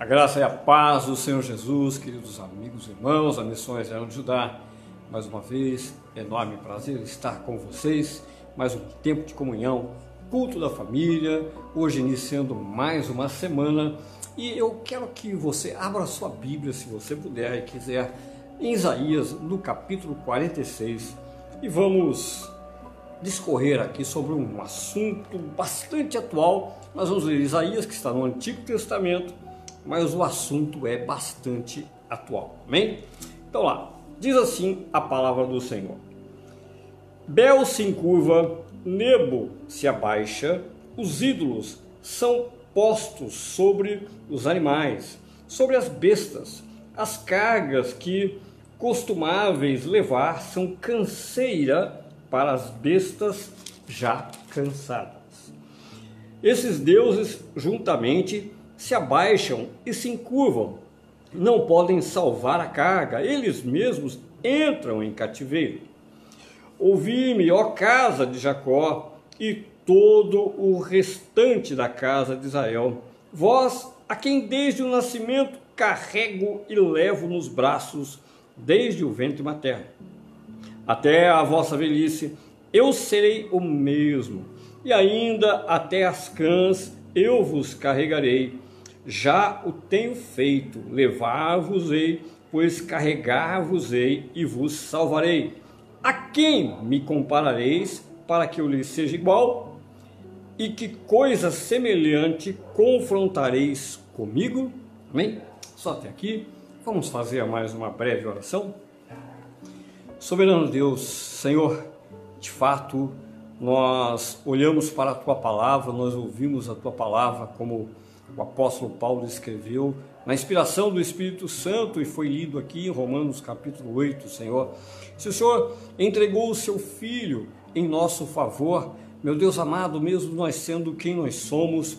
A graça e a paz do Senhor Jesus, queridos amigos e irmãos, a Missão Israel de Judá. Mais uma vez, enorme prazer estar com vocês. Mais um tempo de comunhão, culto da família. Hoje iniciando mais uma semana e eu quero que você abra sua Bíblia, se você puder e quiser, em Isaías, no capítulo 46, e vamos discorrer aqui sobre um assunto bastante atual. Nós vamos ler Isaías, que está no Antigo Testamento mas o assunto é bastante atual. Amém? Então lá, diz assim a palavra do Senhor: Bel se encurva, Nebo se abaixa, os ídolos são postos sobre os animais, sobre as bestas. As cargas que costumáveis levar são canseira para as bestas já cansadas. Esses deuses juntamente se abaixam e se encurvam. Não podem salvar a carga, eles mesmos entram em cativeiro. Ouvi-me, ó casa de Jacó, e todo o restante da casa de Israel, vós a quem desde o nascimento carrego e levo nos braços, desde o ventre materno. Até a vossa velhice eu serei o mesmo, e ainda até as cãs eu vos carregarei já o tenho feito, levar-vos-ei, pois carregar-vos-ei e vos salvarei. A quem me comparareis para que eu lhe seja igual? E que coisa semelhante confrontareis comigo? Amém? Só até aqui. Vamos fazer mais uma breve oração. Soberano Deus, Senhor, de fato, nós olhamos para a tua palavra, nós ouvimos a tua palavra como o apóstolo Paulo escreveu na inspiração do Espírito Santo e foi lido aqui em Romanos capítulo 8, Senhor. Se o Senhor entregou o seu filho em nosso favor, meu Deus amado, mesmo nós sendo quem nós somos,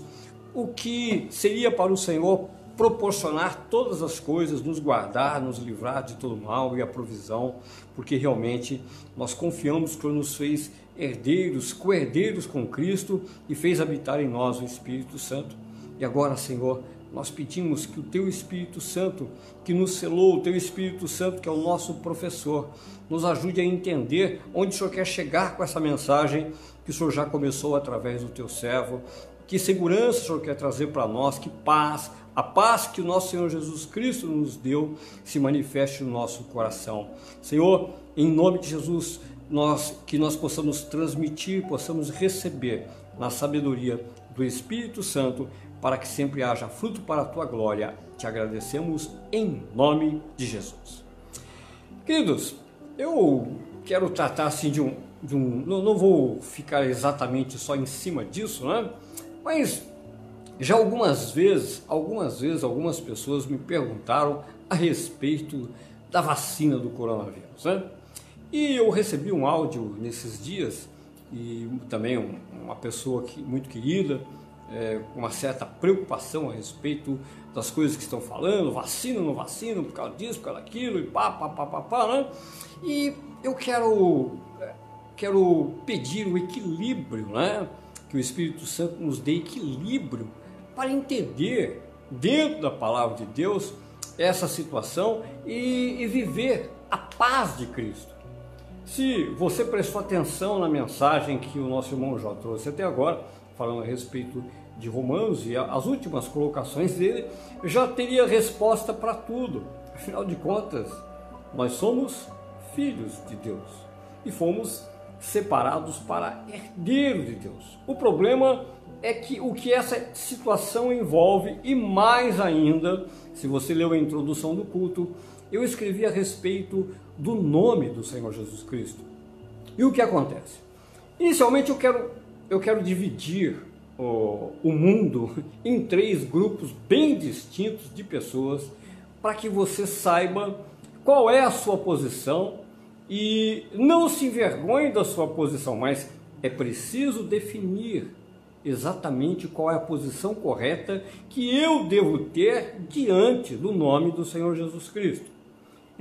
o que seria para o Senhor proporcionar todas as coisas, nos guardar, nos livrar de todo mal e a provisão, porque realmente nós confiamos que nos fez herdeiros, co-herdeiros com Cristo e fez habitar em nós o Espírito Santo. E agora, Senhor, nós pedimos que o Teu Espírito Santo, que nos selou, o Teu Espírito Santo, que é o nosso professor, nos ajude a entender onde o Senhor quer chegar com essa mensagem que o Senhor já começou através do Teu servo. Que segurança o Senhor quer trazer para nós, que paz, a paz que o nosso Senhor Jesus Cristo nos deu, se manifeste no nosso coração. Senhor, em nome de Jesus, nós que nós possamos transmitir, possamos receber na sabedoria do Espírito Santo para que sempre haja fruto para a tua glória. Te agradecemos em nome de Jesus. Queridos, eu quero tratar assim de um. De um não, não vou ficar exatamente só em cima disso, né? Mas já algumas vezes, algumas vezes, algumas pessoas me perguntaram a respeito da vacina do coronavírus, né? E eu recebi um áudio nesses dias e também uma pessoa que, muito querida é, uma certa preocupação a respeito das coisas que estão falando, vacina, não vacina, por causa disso, por causa daquilo, e pá, pá, pá, pá, pá, né? E eu quero, quero pedir o equilíbrio, né? Que o Espírito Santo nos dê equilíbrio para entender dentro da palavra de Deus essa situação e, e viver a paz de Cristo. Se você prestou atenção na mensagem que o nosso irmão Jó trouxe até agora, falando a respeito de Romanos e as últimas colocações dele, já teria resposta para tudo. Afinal de contas, nós somos filhos de Deus e fomos separados para herdeiros de Deus. O problema é que o que essa situação envolve, e mais ainda, se você leu a introdução do culto, eu escrevi a respeito do nome do Senhor Jesus Cristo. E o que acontece? Inicialmente eu quero, eu quero dividir o, o mundo em três grupos bem distintos de pessoas para que você saiba qual é a sua posição e não se envergonhe da sua posição, mas é preciso definir exatamente qual é a posição correta que eu devo ter diante do nome do Senhor Jesus Cristo.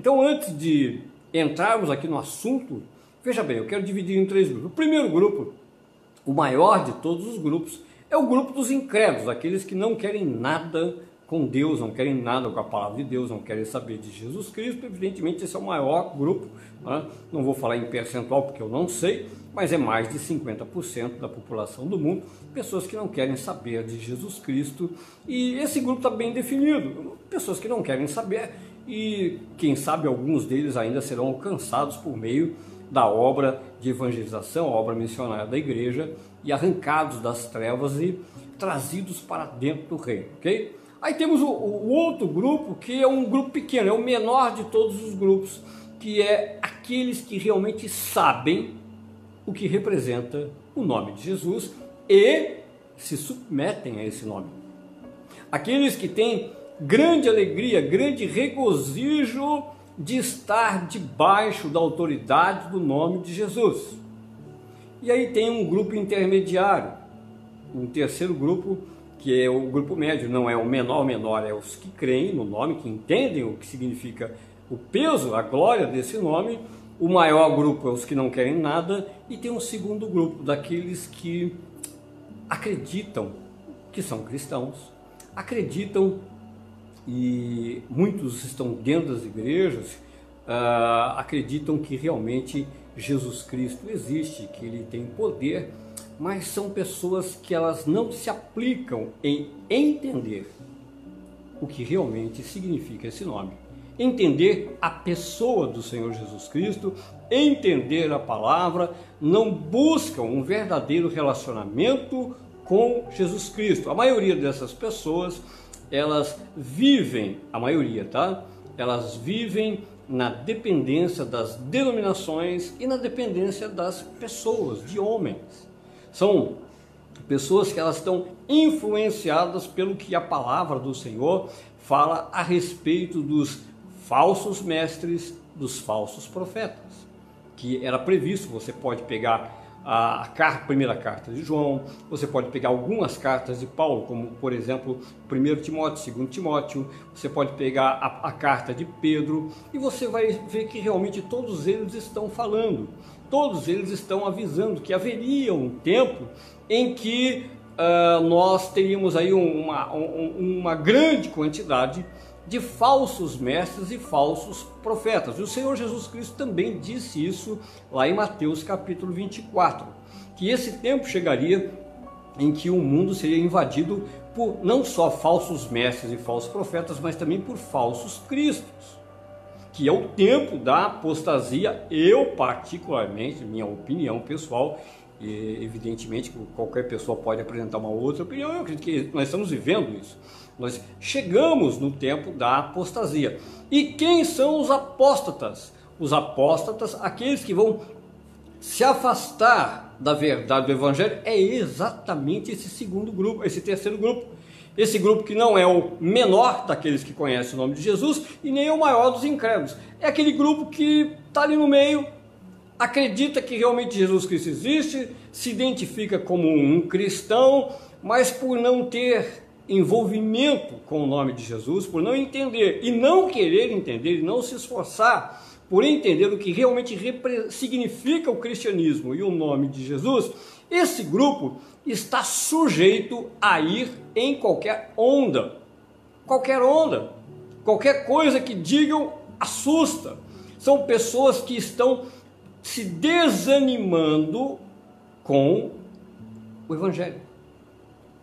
Então, antes de entrarmos aqui no assunto, veja bem, eu quero dividir em três grupos. O primeiro grupo, o maior de todos os grupos, é o grupo dos incrédulos, aqueles que não querem nada com Deus, não querem nada com a palavra de Deus, não querem saber de Jesus Cristo. Evidentemente, esse é o maior grupo. Né? Não vou falar em percentual porque eu não sei, mas é mais de 50% da população do mundo, pessoas que não querem saber de Jesus Cristo. E esse grupo está bem definido, pessoas que não querem saber e quem sabe alguns deles ainda serão alcançados por meio da obra de evangelização, a obra missionária da igreja e arrancados das trevas e trazidos para dentro do reino, ok? Aí temos o, o outro grupo que é um grupo pequeno, é o menor de todos os grupos, que é aqueles que realmente sabem o que representa o nome de Jesus e se submetem a esse nome. Aqueles que têm grande alegria, grande regozijo de estar debaixo da autoridade do nome de Jesus. E aí tem um grupo intermediário, um terceiro grupo que é o grupo médio, não é o menor, menor é os que creem no nome, que entendem o que significa o peso, a glória desse nome o maior grupo é os que não querem nada, e tem um segundo grupo, daqueles que acreditam que são cristãos, acreditam e muitos estão dentro das igrejas, uh, acreditam que realmente Jesus Cristo existe, que ele tem poder, mas são pessoas que elas não se aplicam em entender o que realmente significa esse nome entender a pessoa do Senhor Jesus Cristo, entender a palavra, não buscam um verdadeiro relacionamento com Jesus Cristo. A maioria dessas pessoas, elas vivem, a maioria, tá? Elas vivem na dependência das denominações e na dependência das pessoas, de homens. São pessoas que elas estão influenciadas pelo que a palavra do Senhor fala a respeito dos falsos mestres dos falsos profetas, que era previsto, você pode pegar a, carta, primeira carta de João, você pode pegar algumas cartas de Paulo, como por exemplo 1 Timóteo, 2 Timóteo, você pode pegar a, a, carta de Pedro e você vai ver que realmente todos eles estão falando, todos eles estão avisando que haveria um tempo em que uh, nós teríamos aí uma, uma grande quantidade de falsos mestres e falsos profetas. E o Senhor Jesus Cristo também disse isso lá em Mateus capítulo 24, que esse tempo chegaria em que o mundo seria invadido por não só falsos mestres e falsos profetas, mas também por falsos cristos, que é o tempo da apostasia. Eu, particularmente, minha opinião pessoal, e evidentemente qualquer pessoa pode apresentar uma outra opinião, eu acredito que nós estamos vivendo isso. Nós chegamos no tempo da apostasia. E quem são os apóstatas? Os apóstatas, aqueles que vão se afastar da verdade do evangelho, é exatamente esse segundo grupo, esse terceiro grupo. Esse grupo que não é o menor daqueles que conhecem o nome de Jesus e nem o maior dos incrédulos. É aquele grupo que está ali no meio, acredita que realmente Jesus Cristo existe, se identifica como um cristão, mas por não ter envolvimento com o nome de Jesus, por não entender e não querer entender e não se esforçar por entender o que realmente significa o cristianismo e o nome de Jesus, esse grupo está sujeito a ir em qualquer onda. Qualquer onda, qualquer coisa que digam assusta. São pessoas que estão se desanimando com o Evangelho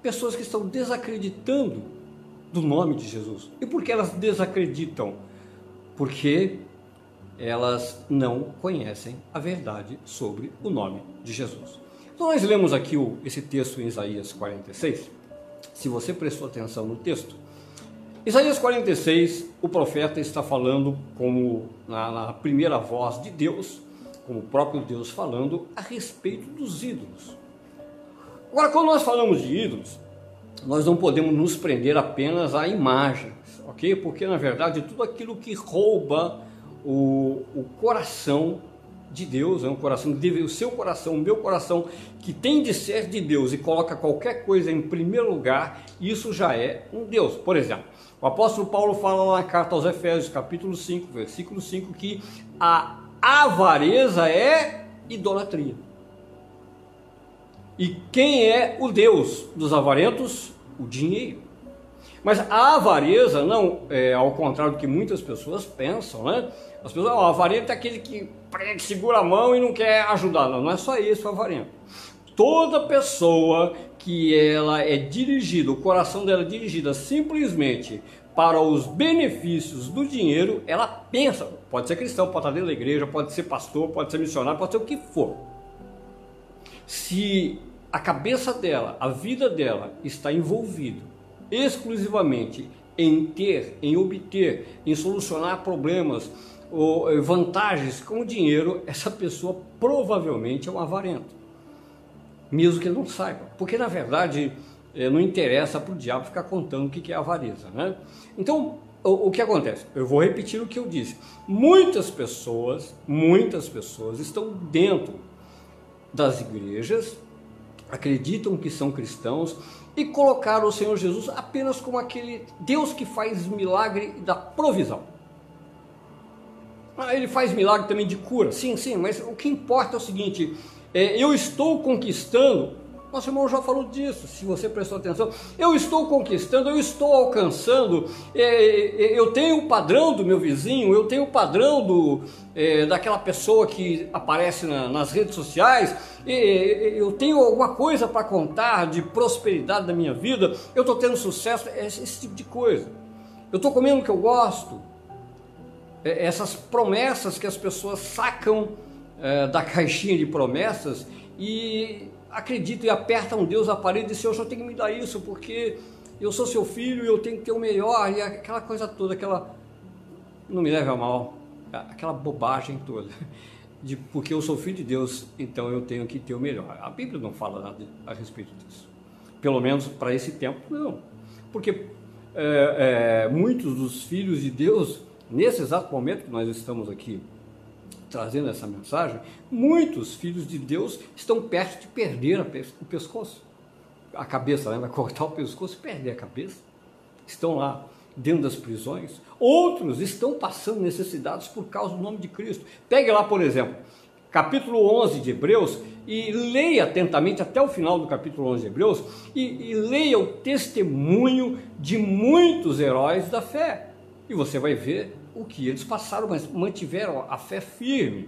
pessoas que estão desacreditando do nome de Jesus. E por que elas desacreditam? Porque elas não conhecem a verdade sobre o nome de Jesus. Então nós lemos aqui o, esse texto em Isaías 46. Se você prestou atenção no texto, Isaías 46, o profeta está falando como na, na primeira voz de Deus, como o próprio Deus falando a respeito dos ídolos. Agora, quando nós falamos de ídolos, nós não podemos nos prender apenas a imagens, ok? Porque na verdade tudo aquilo que rouba o, o coração de Deus, é um coração que deve, o seu coração, o meu coração, que tem de ser de Deus e coloca qualquer coisa em primeiro lugar, isso já é um Deus. Por exemplo, o apóstolo Paulo fala na carta aos Efésios, capítulo 5, versículo 5, que a avareza é idolatria. E quem é o Deus dos avarentos? O dinheiro. Mas a avareza, não, é, ao contrário do que muitas pessoas pensam, né? As pessoas, ó, avarento é aquele que segura a mão e não quer ajudar. Não, não é só isso, avarento. Toda pessoa que ela é dirigida, o coração dela é dirigido simplesmente para os benefícios do dinheiro, ela pensa, pode ser cristão, pode estar dentro da igreja, pode ser pastor, pode ser missionário, pode ser o que for. Se a cabeça dela, a vida dela está envolvido exclusivamente em ter, em obter, em solucionar problemas ou eh, vantagens com o dinheiro, essa pessoa provavelmente é um avarento. Mesmo que não saiba. Porque na verdade eh, não interessa para o diabo ficar contando o que é avareza. Né? Então, o, o que acontece? Eu vou repetir o que eu disse. Muitas pessoas, muitas pessoas estão dentro das igrejas, acreditam que são cristãos e colocaram o Senhor Jesus apenas como aquele Deus que faz milagre da provisão. Ah, ele faz milagre também de cura, sim, sim, mas o que importa é o seguinte: é, eu estou conquistando. Nosso irmão já falou disso, se você prestou atenção. Eu estou conquistando, eu estou alcançando, é, é, eu tenho o padrão do meu vizinho, eu tenho o padrão do, é, daquela pessoa que aparece na, nas redes sociais, eu tenho alguma coisa para contar de prosperidade da minha vida, eu estou tendo sucesso, esse, tipo de coisa. Eu estou comendo o que eu gosto, é, essas promessas que as pessoas sacam é, da caixinha de promessas e acreditam e apertam Deus a parede e dizem, Senhor, tem que me dar isso, porque eu sou seu filho e eu tenho que ter o melhor, e aquela coisa toda, aquela. Não me leve a mal, aquela bobagem toda. De porque eu sou filho de Deus, então eu tenho que ter o melhor. A Bíblia não fala nada a respeito disso. Pelo menos para esse tempo, não. Porque é, é, muitos dos filhos de Deus, nesse exato momento que nós estamos aqui trazendo essa mensagem, muitos filhos de Deus estão perto de perder o pescoço. A cabeça, né? vai cortar o pescoço e perder a cabeça. Estão lá dentro das prisões. Outros estão passando necessidades por causa do nome de Cristo. Pegue lá, por exemplo, capítulo 11 de Hebreus e leia atentamente até o final do capítulo 11 de Hebreus e, e leia o testemunho de muitos heróis da fé. E você vai ver o que eles passaram, mas mantiveram a fé firme.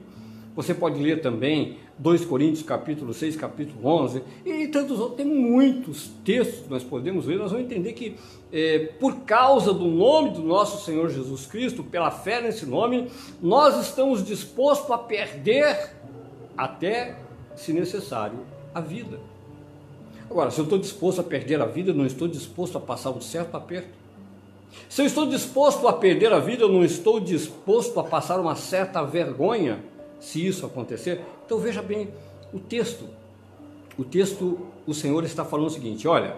Você pode ler também 2 Coríntios capítulo 6, capítulo 11 e tantos outros. Tem muitos textos que nós podemos ler, nós vamos entender que é, por causa do nome do nosso Senhor Jesus Cristo, pela fé nesse nome, nós estamos dispostos a perder até, se necessário, a vida. Agora, se eu estou disposto a perder a vida, não estou disposto a passar um certo aperto. Se eu estou disposto a perder a vida, eu não estou disposto a passar uma certa vergonha, se isso acontecer. Então veja bem o texto. O texto, o Senhor está falando o seguinte: olha,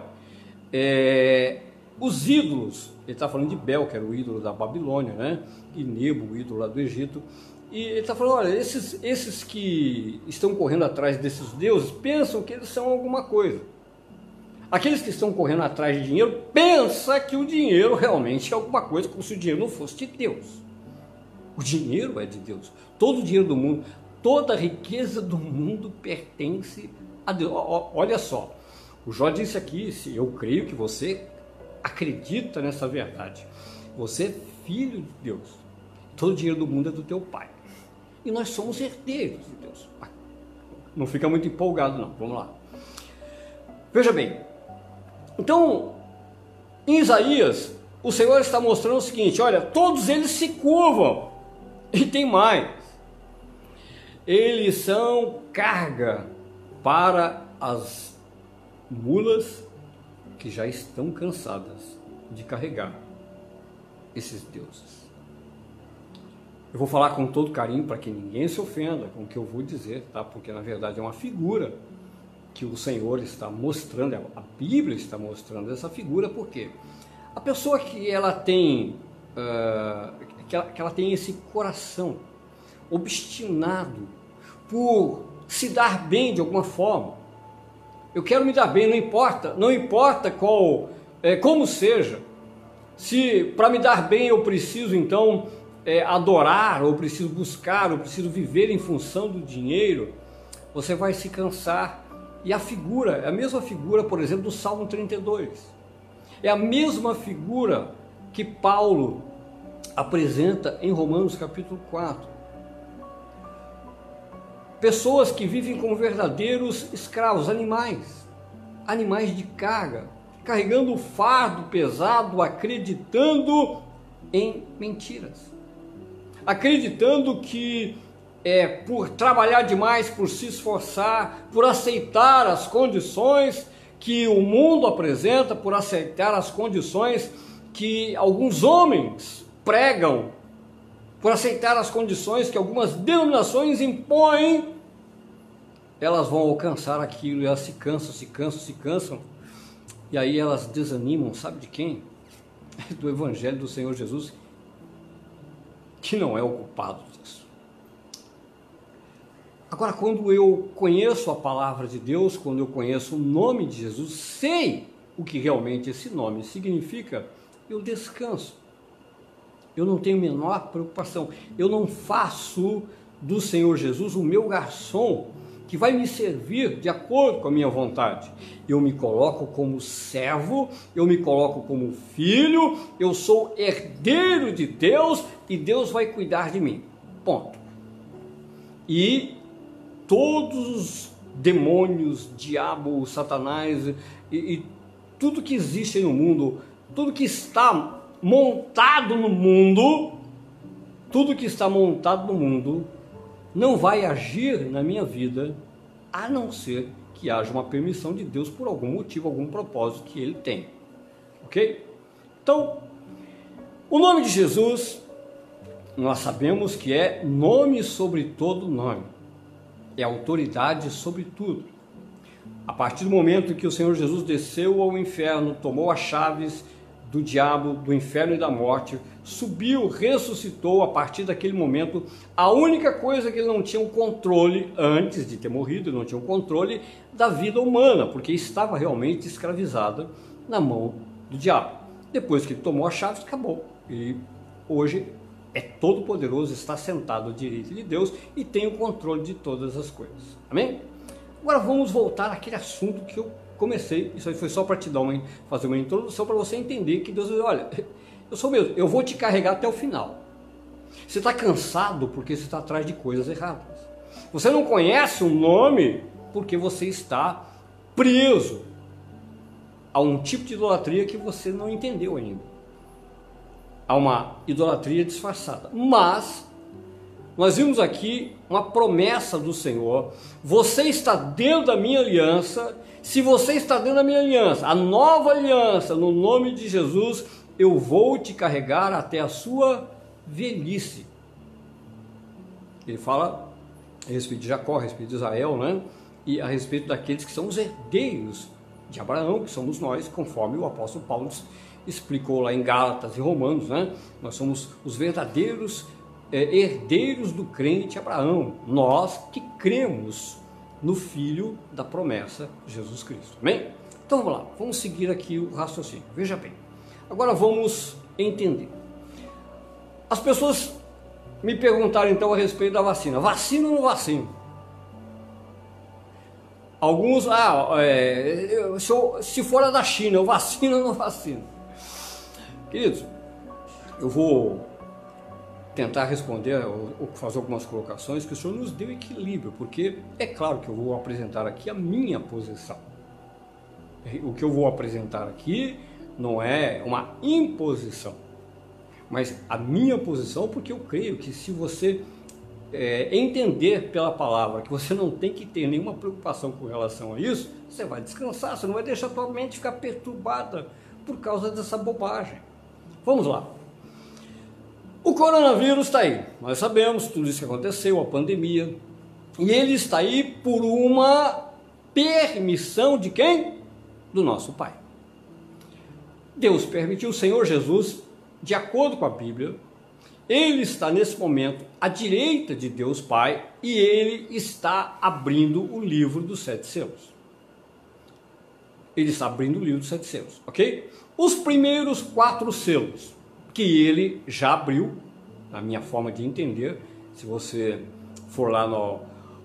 é, os ídolos, ele está falando de Bel, que era o ídolo da Babilônia, né? E Nebo, o ídolo lá do Egito. E ele está falando: olha, esses, esses que estão correndo atrás desses deuses pensam que eles são alguma coisa. Aqueles que estão correndo atrás de dinheiro pensam que o dinheiro realmente é alguma coisa, como se o dinheiro não fosse de Deus. O dinheiro é de Deus. Todo o dinheiro do mundo, toda a riqueza do mundo pertence a Deus. Olha só, o Jó disse aqui, se eu creio que você acredita nessa verdade. Você é filho de Deus. Todo o dinheiro do mundo é do teu pai. E nós somos herdeiros de Deus. Não fica muito empolgado não. Vamos lá. Veja bem, então, em Isaías, o Senhor está mostrando o seguinte: olha, todos eles se curvam, e tem mais, eles são carga para as mulas que já estão cansadas de carregar esses deuses. Eu vou falar com todo carinho para que ninguém se ofenda com o que eu vou dizer, tá? Porque na verdade é uma figura que o Senhor está mostrando, a Bíblia está mostrando essa figura, porque a pessoa que ela tem, uh, que, ela, que ela tem esse coração obstinado por se dar bem de alguma forma, eu quero me dar bem, não importa, não importa qual, é, como seja. Se para me dar bem eu preciso então é, adorar, ou preciso buscar, ou preciso viver em função do dinheiro, você vai se cansar e a figura, é a mesma figura, por exemplo, do Salmo 32. É a mesma figura que Paulo apresenta em Romanos capítulo 4. Pessoas que vivem como verdadeiros escravos, animais, animais de carga, carregando o fardo pesado, acreditando em mentiras, acreditando que é por trabalhar demais, por se esforçar, por aceitar as condições que o mundo apresenta, por aceitar as condições que alguns homens pregam, por aceitar as condições que algumas denominações impõem, elas vão alcançar aquilo e elas se cansam, se cansam, se cansam, e aí elas desanimam, sabe de quem? Do Evangelho do Senhor Jesus, que não é o culpado disso. Agora, quando eu conheço a palavra de Deus, quando eu conheço o nome de Jesus, sei o que realmente esse nome significa, eu descanso. Eu não tenho a menor preocupação. Eu não faço do Senhor Jesus o meu garçom que vai me servir de acordo com a minha vontade. Eu me coloco como servo, eu me coloco como filho, eu sou herdeiro de Deus e Deus vai cuidar de mim. Ponto. E todos os demônios, diabo, satanás e, e tudo que existe no mundo, tudo que está montado no mundo, tudo que está montado no mundo não vai agir na minha vida a não ser que haja uma permissão de Deus por algum motivo, algum propósito que ele tem. Ok? Então, o nome de Jesus, nós sabemos que é nome sobre todo nome é autoridade sobre tudo. A partir do momento que o Senhor Jesus desceu ao inferno, tomou as chaves do diabo, do inferno e da morte, subiu, ressuscitou a partir daquele momento. A única coisa que ele não tinha o controle antes de ter morrido, ele não tinha o controle da vida humana, porque estava realmente escravizada na mão do diabo. Depois que ele tomou as chaves, acabou. E hoje é todo poderoso, está sentado à direita de Deus e tem o controle de todas as coisas. Amém? Agora vamos voltar àquele assunto que eu comecei. Isso aí foi só para te dar uma, fazer uma introdução para você entender que Deus, olha, eu sou mesmo, eu vou te carregar até o final. Você está cansado porque você está atrás de coisas erradas. Você não conhece o nome porque você está preso a um tipo de idolatria que você não entendeu ainda a uma idolatria disfarçada. Mas nós vimos aqui uma promessa do Senhor: você está dentro da minha aliança. Se você está dentro da minha aliança, a nova aliança, no nome de Jesus, eu vou te carregar até a sua velhice. Ele fala a respeito de Jacó, a respeito de Israel, né? E a respeito daqueles que são os herdeiros de Abraão, que somos nós, conforme o apóstolo Paulo explicou lá em Gálatas e Romanos, né? Nós somos os verdadeiros é, herdeiros do crente Abraão, nós que cremos no Filho da promessa, Jesus Cristo. Amém? Então vamos lá, vamos seguir aqui o raciocínio. Veja bem, agora vamos entender. As pessoas me perguntaram então a respeito da vacina: vacina ou não vacina? Alguns, ah, é, eu, se for a da China, eu vacino ou não vacino? Queridos, eu vou tentar responder ou fazer algumas colocações que o senhor nos deu equilíbrio, porque é claro que eu vou apresentar aqui a minha posição. O que eu vou apresentar aqui não é uma imposição, mas a minha posição, porque eu creio que se você é, entender pela palavra que você não tem que ter nenhuma preocupação com relação a isso, você vai descansar, você não vai deixar a sua mente ficar perturbada por causa dessa bobagem. Vamos lá. O coronavírus está aí, nós sabemos tudo isso que aconteceu, a pandemia, e ele está aí por uma permissão de quem? Do nosso Pai. Deus permitiu, o Senhor Jesus, de acordo com a Bíblia, ele está nesse momento à direita de Deus Pai e ele está abrindo o livro dos sete selos. Ele está abrindo o livro dos sete selos, ok? Os primeiros quatro selos que ele já abriu, na minha forma de entender, se você for lá no,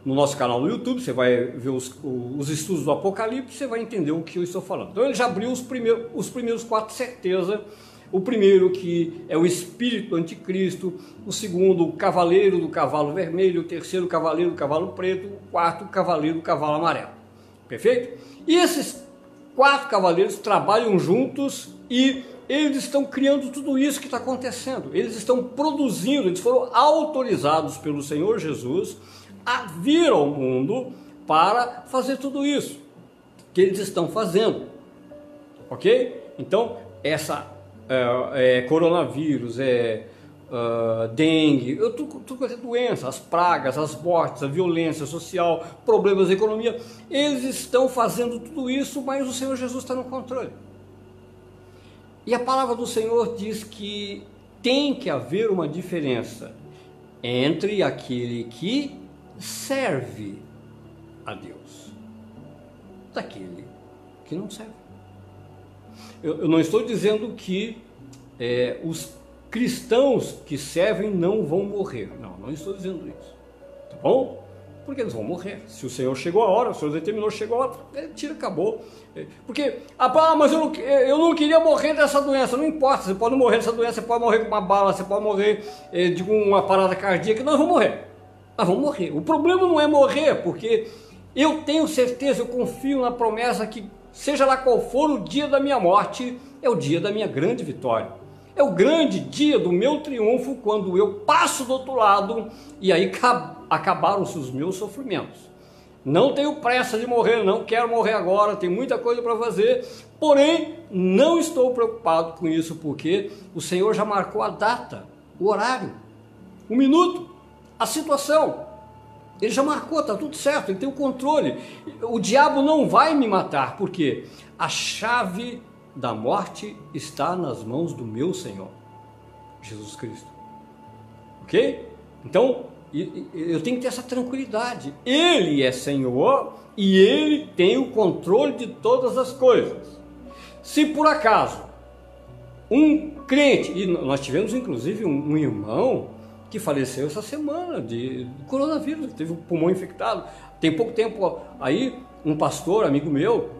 no nosso canal no YouTube, você vai ver os, os estudos do Apocalipse, você vai entender o que eu estou falando. Então ele já abriu os primeiros, os primeiros quatro certeza. O primeiro que é o espírito anticristo, o segundo o cavaleiro do cavalo vermelho, o terceiro o cavaleiro do cavalo preto, o quarto o cavaleiro do cavalo amarelo. Perfeito? E esses quatro cavaleiros trabalham juntos e eles estão criando tudo isso que está acontecendo. Eles estão produzindo, eles foram autorizados pelo Senhor Jesus a vir ao mundo para fazer tudo isso que eles estão fazendo. Ok? Então, essa é, é, coronavírus, é uh, dengue, tudo, tudo é doença, as pragas, as mortes, a violência social, problemas da economia, eles estão fazendo tudo isso, mas o Senhor Jesus está no controle. E a palavra do Senhor diz que tem que haver uma diferença entre aquele que serve a Deus daquele que não serve. Eu, eu não estou dizendo que é, os cristãos que servem não vão morrer. Não, não estou dizendo isso. Tá bom? Porque eles vão morrer. Se o Senhor chegou a hora, o Senhor determinou, chegou a hora, ele tira, acabou. É, porque, ah, mas eu não, eu não queria morrer dessa doença. Não importa, você pode morrer dessa doença, você pode morrer com uma bala, você pode morrer é, de uma parada cardíaca, nós vamos morrer. Nós vamos morrer. O problema não é morrer, porque eu tenho certeza, eu confio na promessa que, seja lá qual for o dia da minha morte, é o dia da minha grande vitória. É o grande dia do meu triunfo quando eu passo do outro lado e aí acabaram-se os meus sofrimentos. Não tenho pressa de morrer, não quero morrer agora, tem muita coisa para fazer, porém não estou preocupado com isso porque o Senhor já marcou a data, o horário, o minuto, a situação. Ele já marcou, está tudo certo, ele tem o controle. O diabo não vai me matar, porque a chave da morte está nas mãos do meu Senhor, Jesus Cristo. Ok? Então, eu tenho que ter essa tranquilidade. Ele é Senhor e ele tem o controle de todas as coisas. Se por acaso um crente, e nós tivemos inclusive um, um irmão que faleceu essa semana de coronavírus, teve o pulmão infectado. Tem pouco tempo aí, um pastor, amigo meu,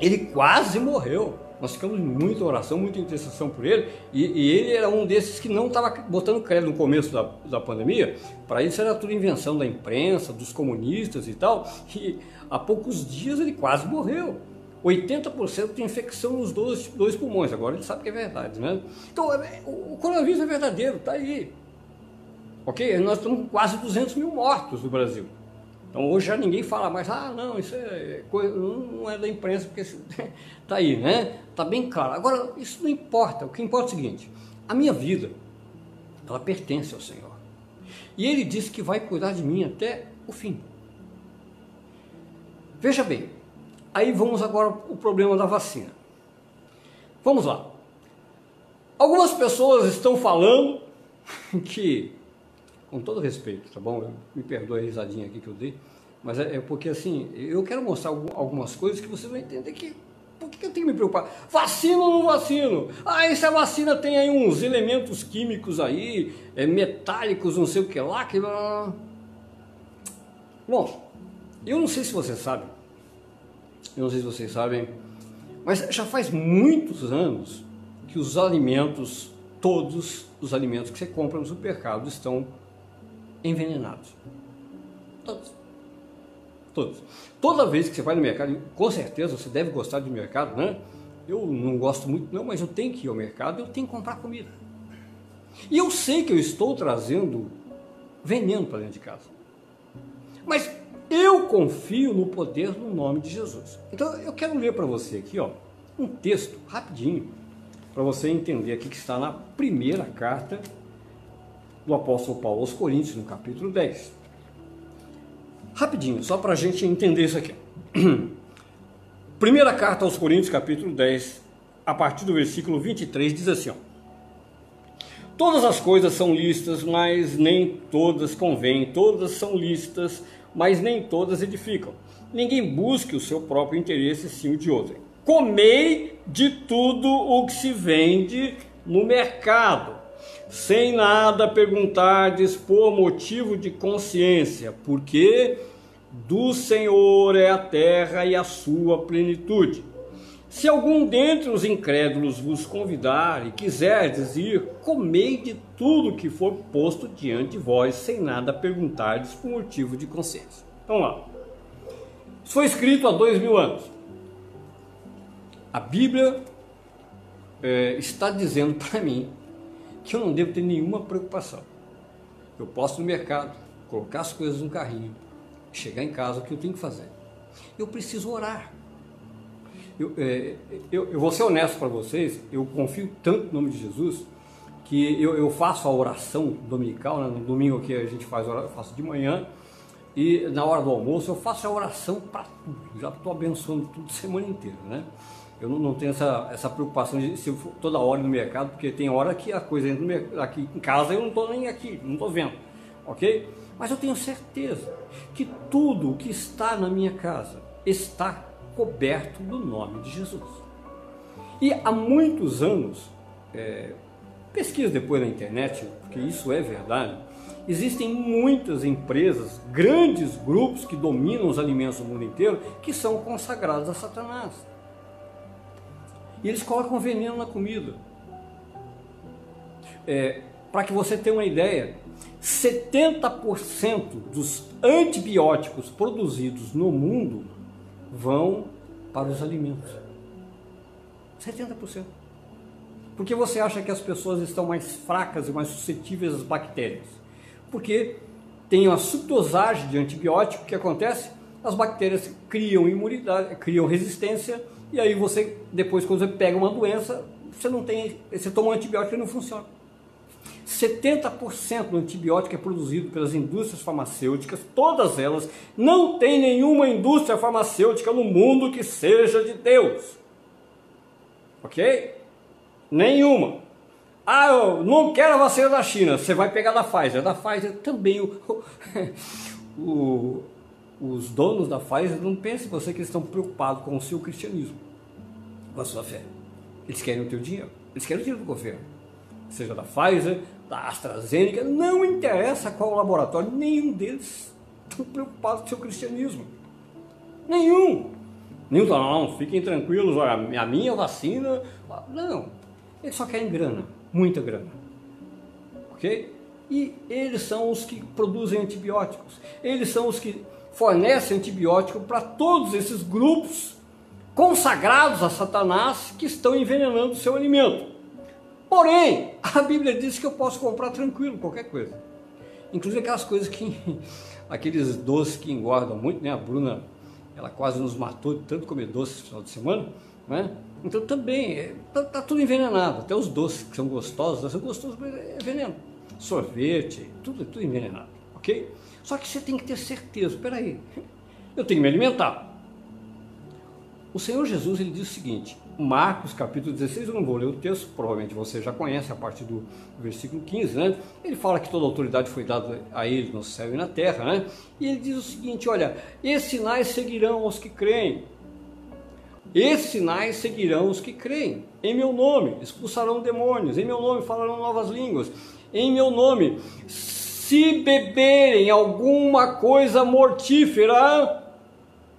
ele quase morreu. Nós ficamos muita oração, muita intercessão por ele, e, e ele era um desses que não estava botando crédito no começo da, da pandemia. Para isso era tudo invenção da imprensa, dos comunistas e tal. E há poucos dias ele quase morreu. 80% de infecção nos dois, dois pulmões. Agora ele sabe que é verdade, né? Então, é, o coronavírus é verdadeiro, está aí. Ok? Nós estamos com quase 200 mil mortos no Brasil. Então hoje já ninguém fala mais, ah, não, isso é coisa, não é da imprensa, porque está aí, né? Está bem claro. Agora, isso não importa. O que importa é o seguinte: a minha vida, ela pertence ao Senhor. E Ele disse que vai cuidar de mim até o fim. Veja bem, aí vamos agora o problema da vacina. Vamos lá. Algumas pessoas estão falando que com todo respeito, tá bom? Me perdoe a risadinha aqui que eu dei, mas é, é porque assim, eu quero mostrar algumas coisas que você vai entender que por que eu tenho que me preocupar? Vacina ou não vacino? Ah, essa vacina tem aí uns elementos químicos aí, é, metálicos, não sei o que lá, que... Bom, eu não sei se você sabe, eu não sei se vocês sabem, mas já faz muitos anos que os alimentos, todos os alimentos que você compra no supermercado estão envenenados. Todos. Todos. Toda vez que você vai no mercado, com certeza você deve gostar de mercado, né? Eu não gosto muito, não, mas eu tenho que ir ao mercado, eu tenho que comprar comida. E eu sei que eu estou trazendo veneno para dentro de casa. Mas eu confio no poder no nome de Jesus. Então eu quero ler para você aqui, ó, um texto rapidinho para você entender aqui que está na primeira carta do apóstolo Paulo aos Coríntios, no capítulo 10. Rapidinho, só para a gente entender isso aqui. Primeira carta aos Coríntios, capítulo 10, a partir do versículo 23, diz assim: ó, Todas as coisas são listas, mas nem todas convêm, todas são listas, mas nem todas edificam. Ninguém busque o seu próprio interesse, sim o de outro. Comei de tudo o que se vende no mercado sem nada perguntardes por motivo de consciência, porque Do Senhor é a terra e a sua plenitude. Se algum dentre os incrédulos vos convidar e quiserdes ir, comei de tudo que for posto diante de vós, sem nada perguntardes por motivo de consciência. Vamos lá. Isso foi escrito há dois mil anos. A Bíblia é, está dizendo para mim que eu não devo ter nenhuma preocupação. Eu posso ir no mercado, colocar as coisas no carrinho, chegar em casa, o que eu tenho que fazer? Eu preciso orar. Eu, é, eu, eu vou ser honesto para vocês, eu confio tanto no nome de Jesus que eu, eu faço a oração dominical, né? no domingo que a gente faz, eu faço de manhã, e na hora do almoço eu faço a oração para tudo, já estou abençoando tudo semana inteira, né? Eu não, não tenho essa, essa preocupação de se eu for toda hora no mercado, porque tem hora que a coisa entra no, aqui em casa eu não estou nem aqui, não estou vendo, ok? Mas eu tenho certeza que tudo o que está na minha casa está coberto do nome de Jesus. E há muitos anos, é, pesquisa depois na internet, porque isso é verdade, existem muitas empresas, grandes grupos que dominam os alimentos do mundo inteiro, que são consagrados a Satanás. E eles colocam veneno na comida. É, Para que você tenha uma ideia, 70% dos antibióticos produzidos no mundo vão para os alimentos. 70%. Porque você acha que as pessoas estão mais fracas e mais suscetíveis às bactérias? Porque tem uma subdosagem de antibiótico que acontece, as bactérias criam imunidade, criam resistência e aí você, depois, quando você pega uma doença, você não tem, você toma um antibiótico e não funciona. 70% do antibiótico é produzido pelas indústrias farmacêuticas, todas elas. Não tem nenhuma indústria farmacêutica no mundo que seja de Deus. Ok? Nenhuma. Ah, eu não quero a vacina da China. Você vai pegar da Pfizer. Da Pfizer também. O, o, os donos da Pfizer não pensem você que eles estão preocupados com o seu cristianismo, com a sua fé. Eles querem o teu dinheiro, eles querem o dinheiro do governo, seja da Pfizer, da AstraZeneca, não interessa qual laboratório, nenhum deles estão preocupados com o seu cristianismo. Nenhum. Nenhum não, não, fiquem tranquilos, olha, a minha vacina. Não, eles só querem grana, muita grana. Ok? E eles são os que produzem antibióticos, eles são os que fornece antibiótico para todos esses grupos consagrados a Satanás que estão envenenando o seu alimento. Porém, a Bíblia diz que eu posso comprar tranquilo qualquer coisa. Inclusive aquelas coisas que. aqueles doces que engordam muito, né? A Bruna, ela quase nos matou de tanto comer doce no final de semana, né? Então também, está tá tudo envenenado. Até os doces que são gostosos, são gostosos, mas é veneno. Sorvete, tudo, tudo envenenado, ok? Só que você tem que ter certeza, espera aí, eu tenho que me alimentar. O Senhor Jesus ele diz o seguinte, Marcos capítulo 16, eu não vou ler o texto, provavelmente você já conhece a partir do versículo 15, né? Ele fala que toda autoridade foi dada a ele no céu e na terra, né? E ele diz o seguinte, olha, esses sinais seguirão os que creem. Esses sinais seguirão os que creem. Em meu nome expulsarão demônios, em meu nome falarão novas línguas, em meu nome se beberem alguma coisa mortífera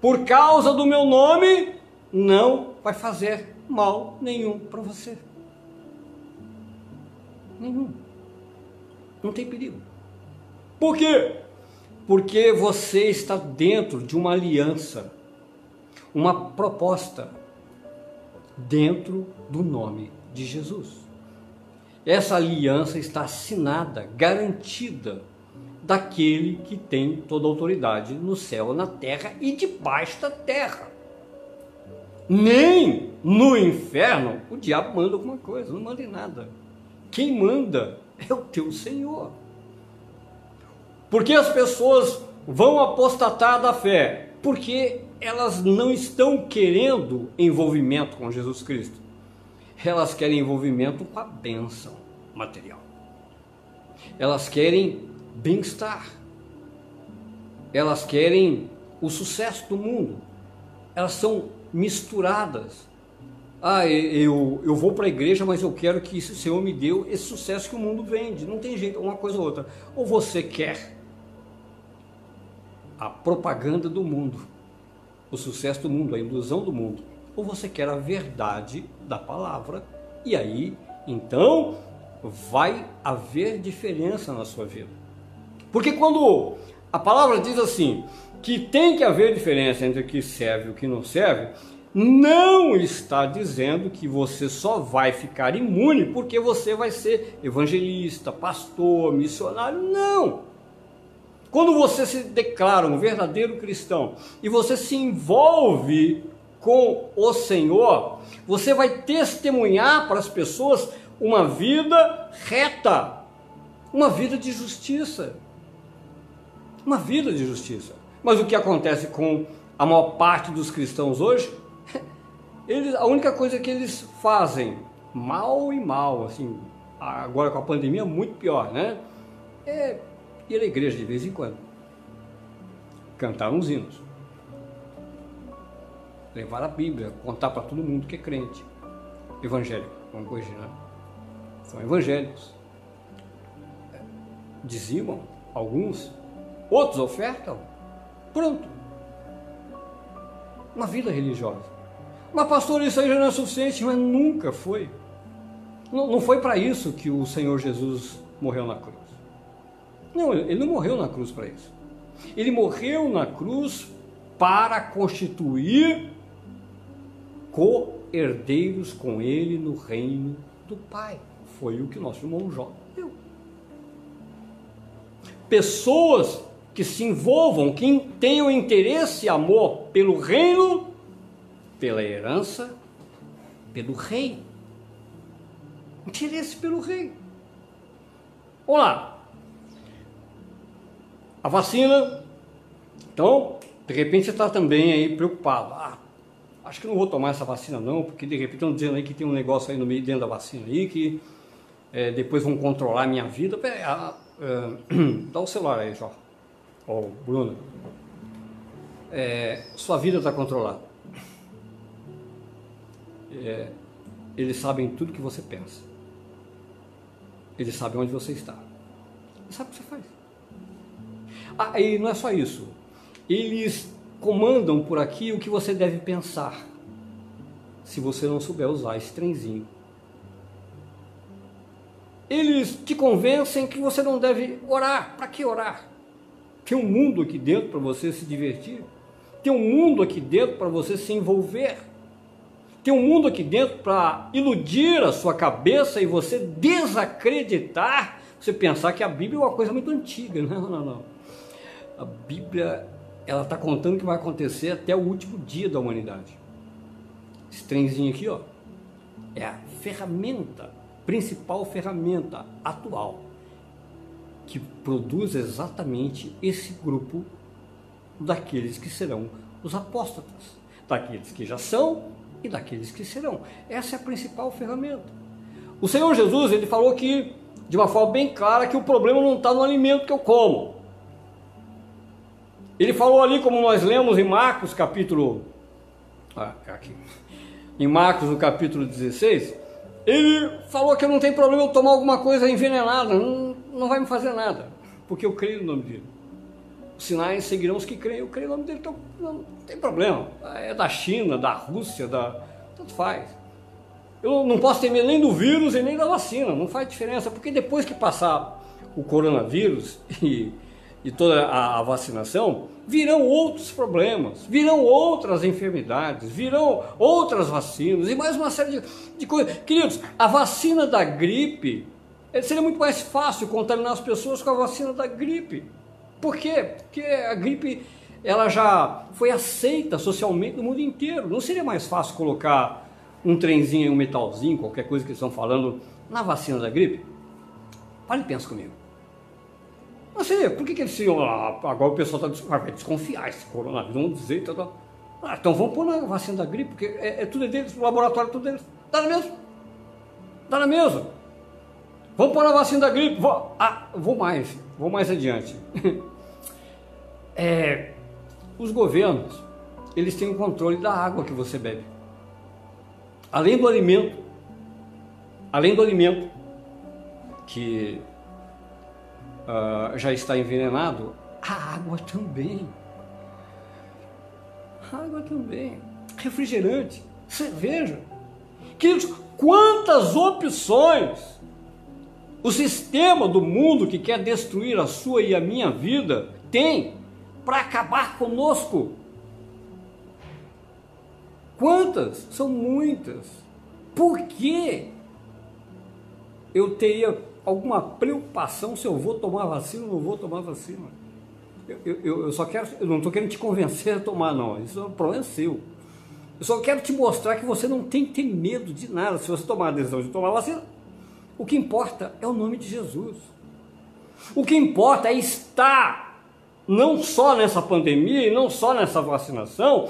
por causa do meu nome, não vai fazer mal nenhum para você. Nenhum. Não tem perigo. Por quê? Porque você está dentro de uma aliança, uma proposta dentro do nome de Jesus. Essa aliança está assinada, garantida daquele que tem toda a autoridade no céu, na terra e debaixo da terra. Nem no inferno o diabo manda alguma coisa, não manda em nada. Quem manda é o teu Senhor. Porque as pessoas vão apostatar da fé? Porque elas não estão querendo envolvimento com Jesus Cristo elas querem envolvimento com a bênção material. Elas querem bem-estar. Elas querem o sucesso do mundo. Elas são misturadas. Ah, eu, eu vou para a igreja, mas eu quero que o Senhor me dê esse sucesso que o mundo vende. Não tem jeito, uma coisa ou outra. Ou você quer a propaganda do mundo, o sucesso do mundo, a ilusão do mundo, ou você quer a verdade da palavra, e aí, então, vai haver diferença na sua vida. Porque quando a palavra diz assim, que tem que haver diferença entre o que serve e o que não serve, não está dizendo que você só vai ficar imune porque você vai ser evangelista, pastor, missionário. Não! Quando você se declara um verdadeiro cristão e você se envolve com o Senhor, você vai testemunhar para as pessoas uma vida reta, uma vida de justiça. Uma vida de justiça. Mas o que acontece com a maior parte dos cristãos hoje? Eles, a única coisa que eles fazem, mal e mal, assim, agora com a pandemia muito pior, né? É ir à igreja de vez em quando, cantar uns hinos, levar a Bíblia, contar para todo mundo que é crente, evangélico, vamos corrigir, né? São evangélicos. Dizimam alguns, outros ofertam, Pronto. Uma vida religiosa. Mas, pastor, isso aí já não é suficiente, mas nunca foi. Não, não foi para isso que o Senhor Jesus morreu na cruz. Não, ele não morreu na cruz para isso. Ele morreu na cruz para constituir co-herdeiros com ele no reino do Pai. Foi o que nosso irmão Jó deu. Pessoas que se envolvam, que tenham interesse e amor pelo reino, pela herança, pelo rei. Interesse pelo rei. Olá. A vacina. Então, de repente você está também aí preocupado. Ah, acho que não vou tomar essa vacina não, porque de repente estão dizendo aí que tem um negócio aí no meio dentro da vacina aí que é, depois vão controlar a minha vida. Pera, ah, dá o celular aí, Jó oh, Bruno, é, sua vida está controlada. É, eles sabem tudo que você pensa. Eles sabem onde você está. Eles sabem o que você faz. Ah, e não é só isso. Eles comandam por aqui o que você deve pensar. Se você não souber usar esse trenzinho. Eles te convencem que você não deve orar. Para que orar? Tem um mundo aqui dentro para você se divertir. Tem um mundo aqui dentro para você se envolver. Tem um mundo aqui dentro para iludir a sua cabeça e você desacreditar, você pensar que a Bíblia é uma coisa muito antiga. Não, não, não. A Bíblia ela está contando que vai acontecer até o último dia da humanidade. Esse trenzinho aqui, ó, é a ferramenta, principal ferramenta atual que produz exatamente esse grupo daqueles que serão os apóstatas, daqueles que já são e daqueles que serão. Essa é a principal ferramenta. O Senhor Jesus ele falou que de uma forma bem clara que o problema não está no alimento que eu como. Ele falou ali, como nós lemos em Marcos capítulo. Ah, aqui. Em Marcos, no capítulo 16, ele falou que não tem problema eu tomar alguma coisa envenenada. Não, não vai me fazer nada, porque eu creio no nome dele. Os sinais seguirão os que creem, eu creio no nome dele, então não tem problema. É da China, da Rússia, da. Tanto faz. Eu não posso ter medo nem do vírus e nem da vacina, não faz diferença, porque depois que passar o coronavírus e, e toda a, vacinação, virão outros problemas, virão outras enfermidades, virão outras vacinas e mais uma série de, de coisas. Queridos, a vacina da gripe é, seria muito mais fácil contaminar as pessoas com a vacina da gripe. Por quê? Porque a gripe ela já foi aceita socialmente no mundo inteiro. Não seria mais fácil colocar um trenzinho, um metalzinho, qualquer coisa que eles estão falando na vacina da gripe? Para e pensa comigo. Não sei, por que, que eles iam ah, agora o pessoal está vai desconfiar esse coronavírus, vamos dizer, tá, tá. Ah, então vamos pôr na vacina da gripe, porque é, é tudo deles, o laboratório é tudo deles. Dá na mesma. Dá na mesma. Vamos pôr a vacina da gripe. Vou, ah, vou mais, vou mais adiante. É, os governos, eles têm o controle da água que você bebe. Além do alimento, além do alimento que uh, já está envenenado, a água também. água também, refrigerante, cerveja. Queridos, quantas opções o sistema do mundo que quer destruir a sua e a minha vida tem para acabar conosco? Quantas? São muitas. Por que eu teria alguma preocupação se eu vou tomar vacina ou não vou tomar vacina? Eu, eu, eu só quero, eu não estou querendo te convencer a tomar, não. Isso é um problema seu. Eu só quero te mostrar que você não tem que ter medo de nada se você tomar a decisão de tomar vacina. O que importa é o nome de Jesus. O que importa é estar não só nessa pandemia e não só nessa vacinação,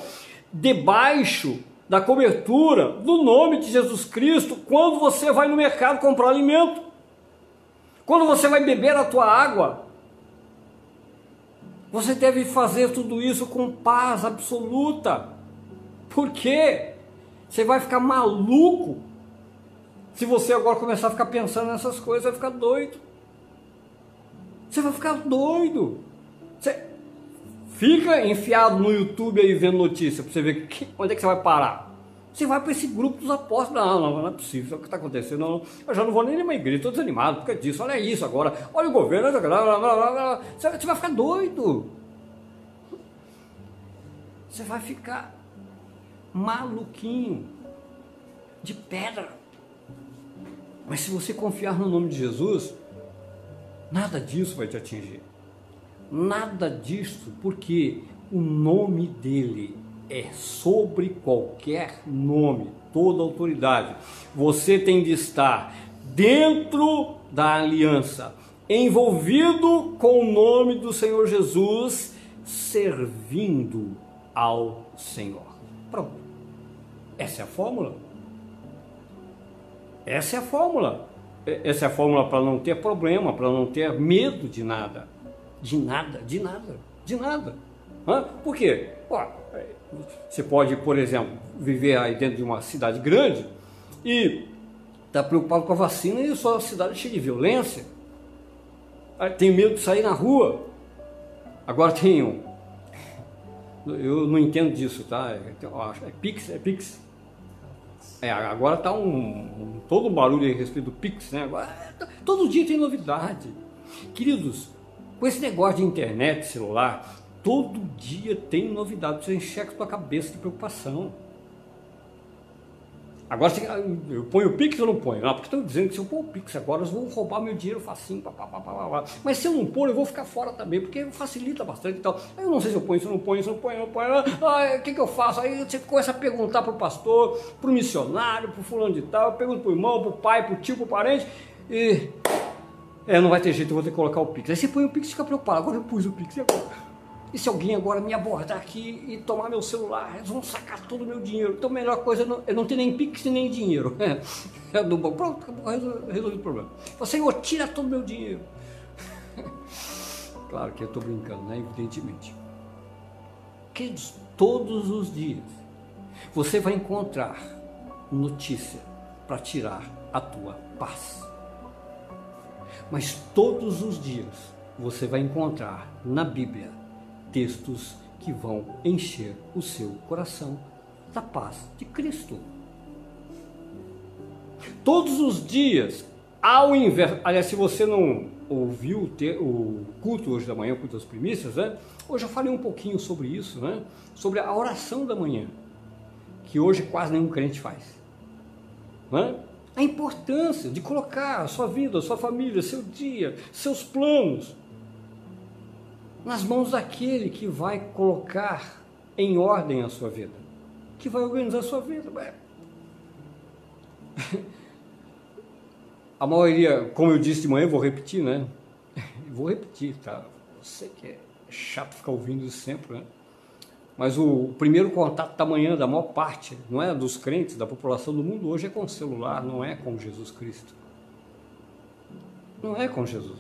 debaixo da cobertura do nome de Jesus Cristo quando você vai no mercado comprar alimento. Quando você vai beber a tua água, você deve fazer tudo isso com paz absoluta. Por quê? Você vai ficar maluco se você agora começar a ficar pensando nessas coisas, vai ficar doido. Você vai ficar doido. Você fica enfiado no YouTube aí vendo notícia para você ver que, onde é que você vai parar. Você vai para esse grupo dos apóstolos. Não, não, não é possível. O que está acontecendo? Não, eu já não vou nem numa igreja, estou desanimado por causa disso. Olha isso agora. Olha o governo. Blá, blá, blá, você vai ficar doido. Você vai ficar maluquinho, de pedra. Mas se você confiar no nome de Jesus, nada disso vai te atingir. Nada disso, porque o nome dele é sobre qualquer nome, toda autoridade. Você tem de estar dentro da aliança, envolvido com o nome do Senhor Jesus, servindo ao Senhor. Pronto. Essa é a fórmula. Essa é a fórmula. Essa é a fórmula para não ter problema, para não ter medo de nada. De nada, de nada, de nada. Hã? Por quê? Você pode, por exemplo, viver aí dentro de uma cidade grande e tá preocupado com a vacina e a sua cidade é cheia de violência. Tem medo de sair na rua. Agora tem um. Eu não entendo disso, tá? É, é Pix, é Pix. É, agora está um, um, todo um barulho a respeito do Pix, né? Agora, todo dia tem novidade. Queridos, com esse negócio de internet, celular, todo dia tem novidade. Você enxerga sua cabeça de preocupação. Agora eu ponho o Pix ou não ponho? Não, porque estão dizendo que se eu pôr o Pix agora, eles vão roubar meu dinheiro facinho, papapá. Mas se eu não pôr, eu vou ficar fora também, porque facilita bastante e tal. Aí eu não sei se eu ponho, se eu não ponho, se eu não ponho, se eu não ponho. Ah, o que, que eu faço? Aí você começa a perguntar para o pastor, para o missionário, para o fulano de tal, eu pergunto para o irmão, para o pai, para o tio, para o parente, e. É, não vai ter jeito, eu vou ter que colocar o Pix. Aí você põe o Pix e fica preocupado. Agora eu pus o Pix e agora? E se alguém agora me abordar aqui e tomar meu celular, eles vão sacar todo o meu dinheiro. Então a melhor coisa é não, não ter nem Pix nem dinheiro. É, do banco. Pronto, resolvi o problema. Você Senhor, tira todo o meu dinheiro. claro que eu estou brincando, né? Evidentemente. Queridos, todos os dias você vai encontrar notícia para tirar a tua paz. Mas todos os dias você vai encontrar na Bíblia textos que vão encher o seu coração da paz de Cristo. Todos os dias, ao invés. Aliás, se você não ouviu o culto hoje da manhã, o culto das primícias, né? Hoje eu falei um pouquinho sobre isso, né? Sobre a oração da manhã, que hoje quase nenhum crente faz. Né? A importância de colocar a sua vida, a sua família, seu dia, seus planos nas mãos daquele que vai colocar em ordem a sua vida, que vai organizar a sua vida. A maioria, como eu disse de manhã, vou repetir, né? Vou repetir, tá? Sei que é chato ficar ouvindo isso sempre, né? Mas o primeiro contato da manhã, da maior parte, não é dos crentes, da população do mundo hoje é com o celular, não é com Jesus Cristo. Não é com Jesus.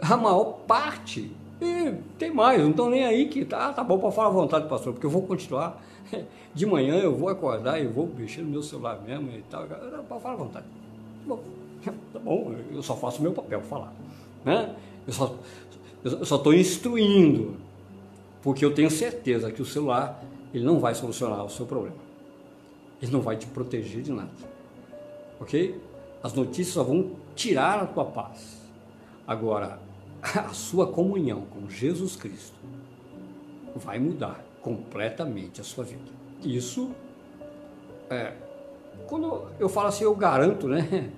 A maior parte e tem mais, não estão nem aí que tá, tá bom para falar à vontade, pastor, porque eu vou continuar. De manhã eu vou acordar e vou mexer no meu celular mesmo e tal. Para falar à vontade. Bom, tá bom, eu só faço o meu papel falar. Né? Eu só estou instruindo, porque eu tenho certeza que o celular ele não vai solucionar o seu problema. Ele não vai te proteger de nada. Ok? As notícias só vão tirar a tua paz. Agora, a sua comunhão com Jesus Cristo vai mudar completamente a sua vida. Isso é. Quando eu falo assim, eu garanto, né?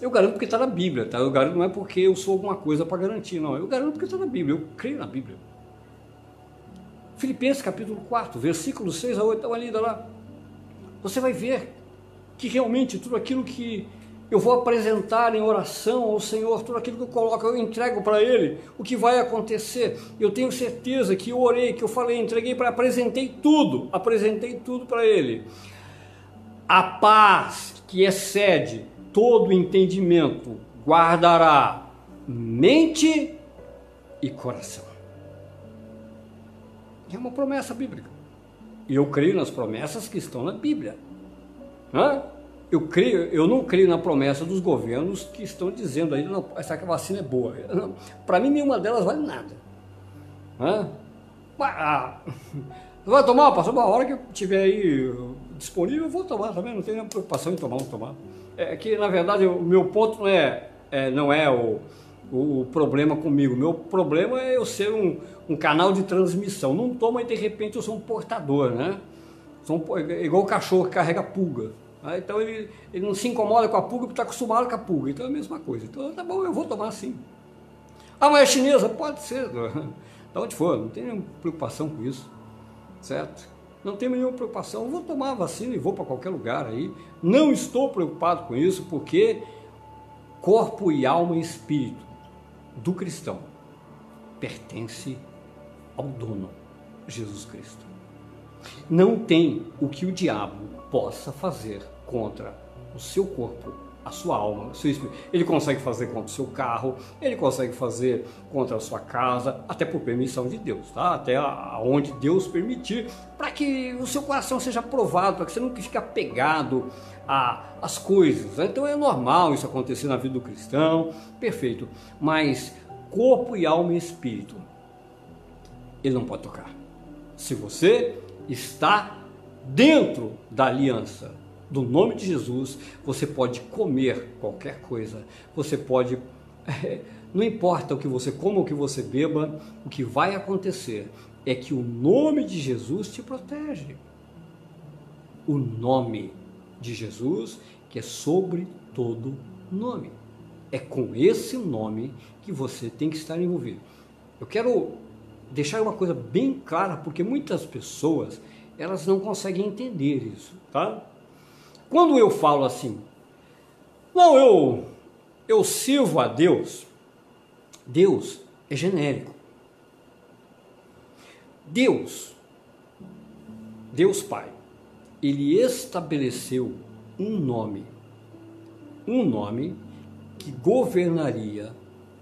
Eu garanto porque está na Bíblia, tá? Eu garanto não é porque eu sou alguma coisa para garantir, não. Eu garanto porque está na Bíblia, eu creio na Bíblia. Filipenses capítulo 4, versículos 6 a 8, dá uma lida lá. Você vai ver que realmente tudo aquilo que eu vou apresentar em oração ao Senhor, tudo aquilo que eu coloco, eu entrego para Ele, o que vai acontecer. Eu tenho certeza que eu orei, que eu falei, entreguei para, apresentei tudo, apresentei tudo para Ele. A paz que excede todo entendimento guardará mente e coração. É uma promessa bíblica. E eu creio nas promessas que estão na Bíblia. Hã? Eu, creio, eu não creio na promessa dos governos que estão dizendo aí, não, essa vacina é boa. Para mim, nenhuma delas vale nada. Hã? Ah, vai tomar? Passou uma hora que eu tiver aí disponível, eu vou tomar também, não tenho nenhuma preocupação em tomar não tomar. É que, na verdade, o meu ponto não é, é não é o, o, problema comigo. Meu problema é eu ser um, um canal de transmissão. Não toma e de repente eu sou um portador, né? Sou um, igual o cachorro que carrega pulga. Né? Então ele, ele não se incomoda com a pulga porque está acostumado com a pulga. Então é a mesma coisa. Então tá bom, eu vou tomar sim. Ah, mas é chinesa? Pode ser. Da onde for, não tem nenhuma preocupação com isso. Certo? Não tenho nenhuma preocupação. Eu vou tomar a vacina e vou para qualquer lugar aí. Não estou preocupado com isso porque corpo e alma e espírito do cristão pertence ao dono, Jesus Cristo. Não tem o que o diabo possa fazer contra o seu corpo, a sua alma, o seu espírito. Ele consegue fazer contra o seu carro, ele consegue fazer contra a sua casa, até por permissão de Deus, tá? Até aonde Deus permitir, para que o seu coração seja aprovado, para que você nunca fique apegado às coisas. Então é normal isso acontecer na vida do cristão, perfeito. Mas corpo e alma e espírito, ele não pode tocar. Se você está dentro da aliança do nome de Jesus, você pode comer qualquer coisa, você pode. É, não importa o que você coma ou o que você beba, o que vai acontecer é que o nome de Jesus te protege. O nome de Jesus, que é sobre todo nome. É com esse nome que você tem que estar envolvido. Eu quero deixar uma coisa bem clara, porque muitas pessoas elas não conseguem entender isso, tá? Quando eu falo assim, não, eu eu sirvo a Deus. Deus é genérico. Deus, Deus Pai, ele estabeleceu um nome, um nome que governaria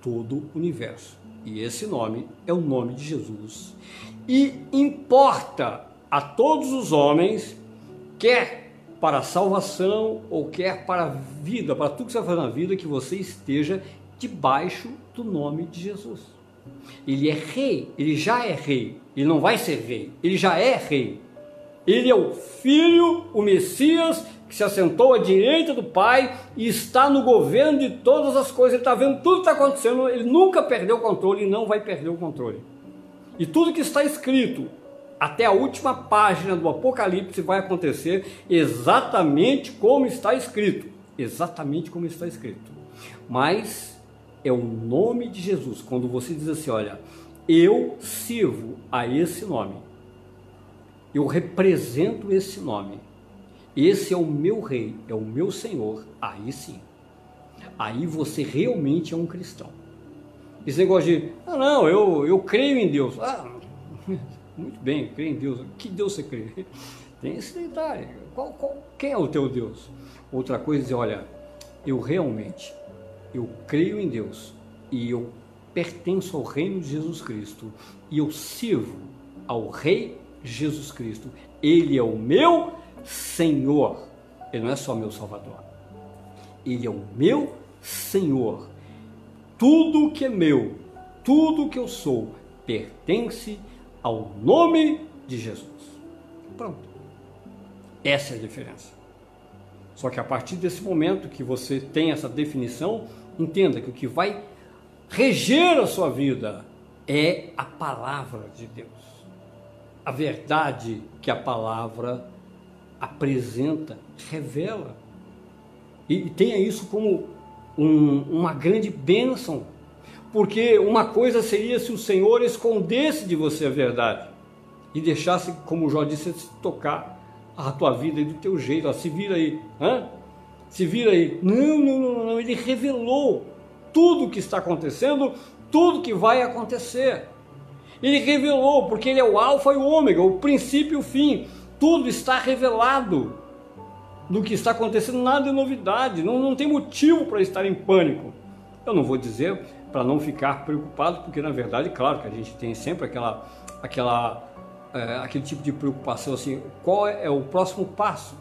todo o universo. E esse nome é o nome de Jesus. E importa a todos os homens, quer para a salvação ou quer para a vida, para tudo que você vai fazer na vida, que você esteja debaixo do nome de Jesus. Ele é rei, ele já é rei, ele não vai ser rei, ele já é rei. Ele é o Filho, o Messias, que se assentou à direita do Pai e está no governo de todas as coisas. Ele está vendo tudo que está acontecendo, ele nunca perdeu o controle e não vai perder o controle. E tudo que está escrito até a última página do Apocalipse vai acontecer exatamente como está escrito. Exatamente como está escrito. Mas é o nome de Jesus. Quando você diz assim, olha, eu sirvo a esse nome. Eu represento esse nome. Esse é o meu rei, é o meu Senhor. Aí sim. Aí você realmente é um cristão. Esse negócio de, ah, não, eu, eu creio em Deus. Ah, muito bem, crê em Deus. Que Deus você crê? Tem esse detalhe. Qual, qual, quem é o teu Deus? Outra coisa é dizer, olha, eu realmente, eu creio em Deus e eu pertenço ao reino de Jesus Cristo e eu sirvo ao Rei Jesus Cristo. Ele é o meu Senhor. Ele não é só meu Salvador. Ele é o meu Senhor. Tudo que é meu, tudo que eu sou, pertence ao nome de Jesus. Pronto. Essa é a diferença. Só que a partir desse momento que você tem essa definição, entenda que o que vai reger a sua vida é a palavra de Deus. A verdade que a palavra apresenta, revela. E tenha isso como um, uma grande bênção. Porque uma coisa seria se o Senhor escondesse de você a verdade e deixasse, como Jó disse, tocar a tua vida e do teu jeito, ó, se vira aí, hã? se vira aí. Não, não, não, não, ele revelou tudo o que está acontecendo, tudo que vai acontecer. Ele revelou, porque ele é o alfa e o ômega, o princípio e o fim. Tudo está revelado do que está acontecendo, nada de novidade, não, não tem motivo para estar em pânico. Eu não vou dizer para não ficar preocupado, porque na verdade, claro que a gente tem sempre aquela, aquela é, aquele tipo de preocupação assim, qual é, é o próximo passo?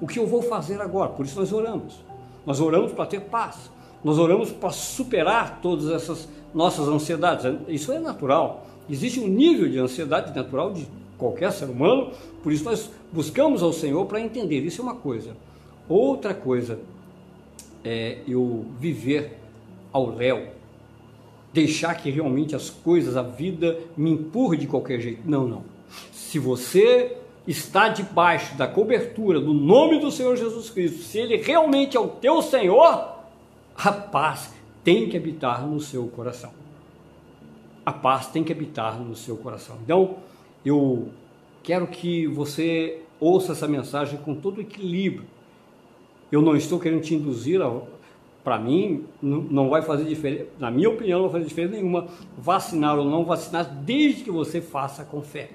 O que eu vou fazer agora? Por isso nós oramos. Nós oramos para ter paz. Nós oramos para superar todas essas nossas ansiedades. Isso é natural. Existe um nível de ansiedade natural de qualquer ser humano, por isso nós buscamos ao Senhor para entender. Isso é uma coisa. Outra coisa é eu viver ao léu, deixar que realmente as coisas, a vida me empurre de qualquer jeito. Não, não. Se você está debaixo da cobertura do nome do Senhor Jesus Cristo, se Ele realmente é o teu Senhor, a paz tem que habitar no seu coração. A paz tem que habitar no seu coração. Então, eu quero que você ouça essa mensagem com todo equilíbrio. Eu não estou querendo te induzir a para mim, não vai fazer diferença, na minha opinião, não vai fazer diferença nenhuma vacinar ou não vacinar, desde que você faça com fé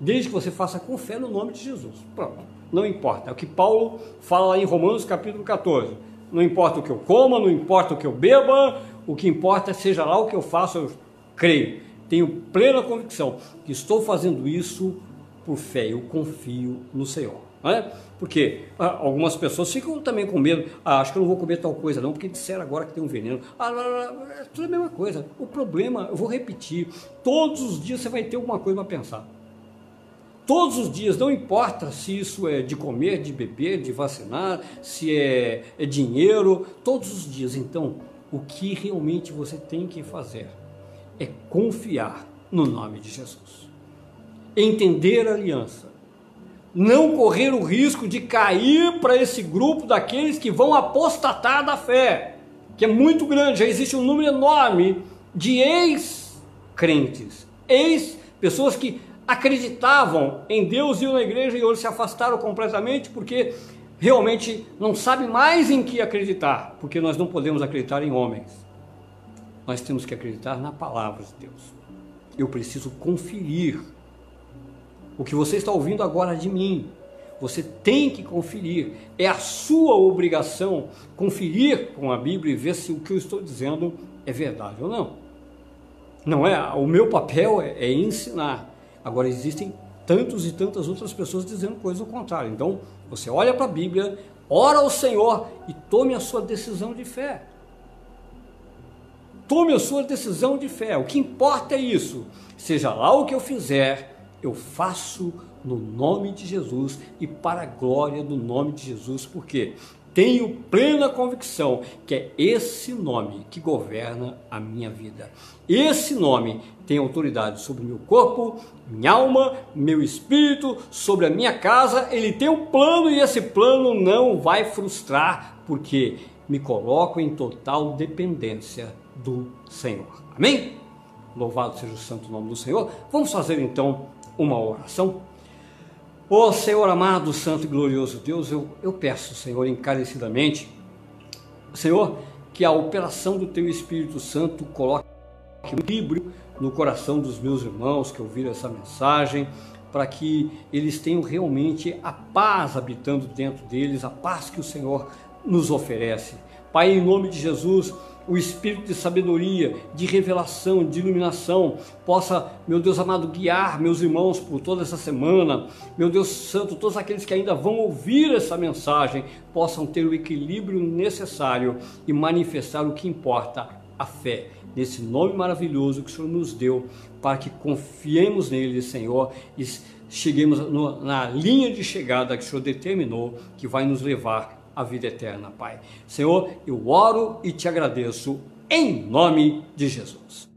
desde que você faça com fé no nome de Jesus. Pronto, não importa. É o que Paulo fala em Romanos capítulo 14. Não importa o que eu coma, não importa o que eu beba, o que importa é seja lá o que eu faço, eu creio. Tenho plena convicção que estou fazendo isso por fé, eu confio no Senhor. Não é? Porque ah, algumas pessoas ficam também com medo. Ah, acho que eu não vou comer tal coisa, não, porque disseram agora que tem um veneno. Ah, é tudo a mesma coisa. O problema, eu vou repetir: todos os dias você vai ter alguma coisa para pensar todos os dias, não importa se isso é de comer, de beber, de vacinar, se é, é dinheiro, todos os dias. Então, o que realmente você tem que fazer é confiar no nome de Jesus, entender a aliança, não correr o risco de cair para esse grupo daqueles que vão apostatar da fé, que é muito grande, já existe um número enorme de ex-crentes, ex-pessoas que acreditavam em Deus, iam na igreja e hoje se afastaram completamente porque realmente não sabem mais em que acreditar, porque nós não podemos acreditar em homens. Nós temos que acreditar na palavra de Deus. Eu preciso conferir o que você está ouvindo agora de mim. Você tem que conferir, é a sua obrigação conferir com a Bíblia e ver se o que eu estou dizendo é verdade ou não. Não é? O meu papel é, é ensinar. Agora, existem tantos e tantas outras pessoas dizendo coisas ao contrário. Então, você olha para a Bíblia, ora ao Senhor e tome a sua decisão de fé. Tome a sua decisão de fé. O que importa é isso. Seja lá o que eu fizer, eu faço no nome de Jesus e para a glória do nome de Jesus, porque tenho plena convicção que é esse nome que governa a minha vida. Esse nome tem autoridade sobre meu corpo, minha alma, meu espírito, sobre a minha casa. Ele tem um plano e esse plano não vai frustrar, porque me coloco em total dependência do Senhor. Amém? Louvado seja o santo nome do Senhor. Vamos fazer então uma oração. Ó oh, Senhor amado, santo e glorioso Deus, eu, eu peço, Senhor, encarecidamente, Senhor, que a operação do Teu Espírito Santo coloque equilíbrio no coração dos meus irmãos que ouviram essa mensagem, para que eles tenham realmente a paz habitando dentro deles, a paz que o Senhor nos oferece. Pai, em nome de Jesus, o espírito de sabedoria, de revelação, de iluminação, possa, meu Deus amado, guiar meus irmãos por toda essa semana. Meu Deus Santo, todos aqueles que ainda vão ouvir essa mensagem possam ter o equilíbrio necessário e manifestar o que importa, a fé. nesse nome maravilhoso que o Senhor nos deu, para que confiemos nele, Senhor, e cheguemos no, na linha de chegada que o Senhor determinou, que vai nos levar à vida eterna, Pai. Senhor, eu oro e te agradeço em nome de Jesus.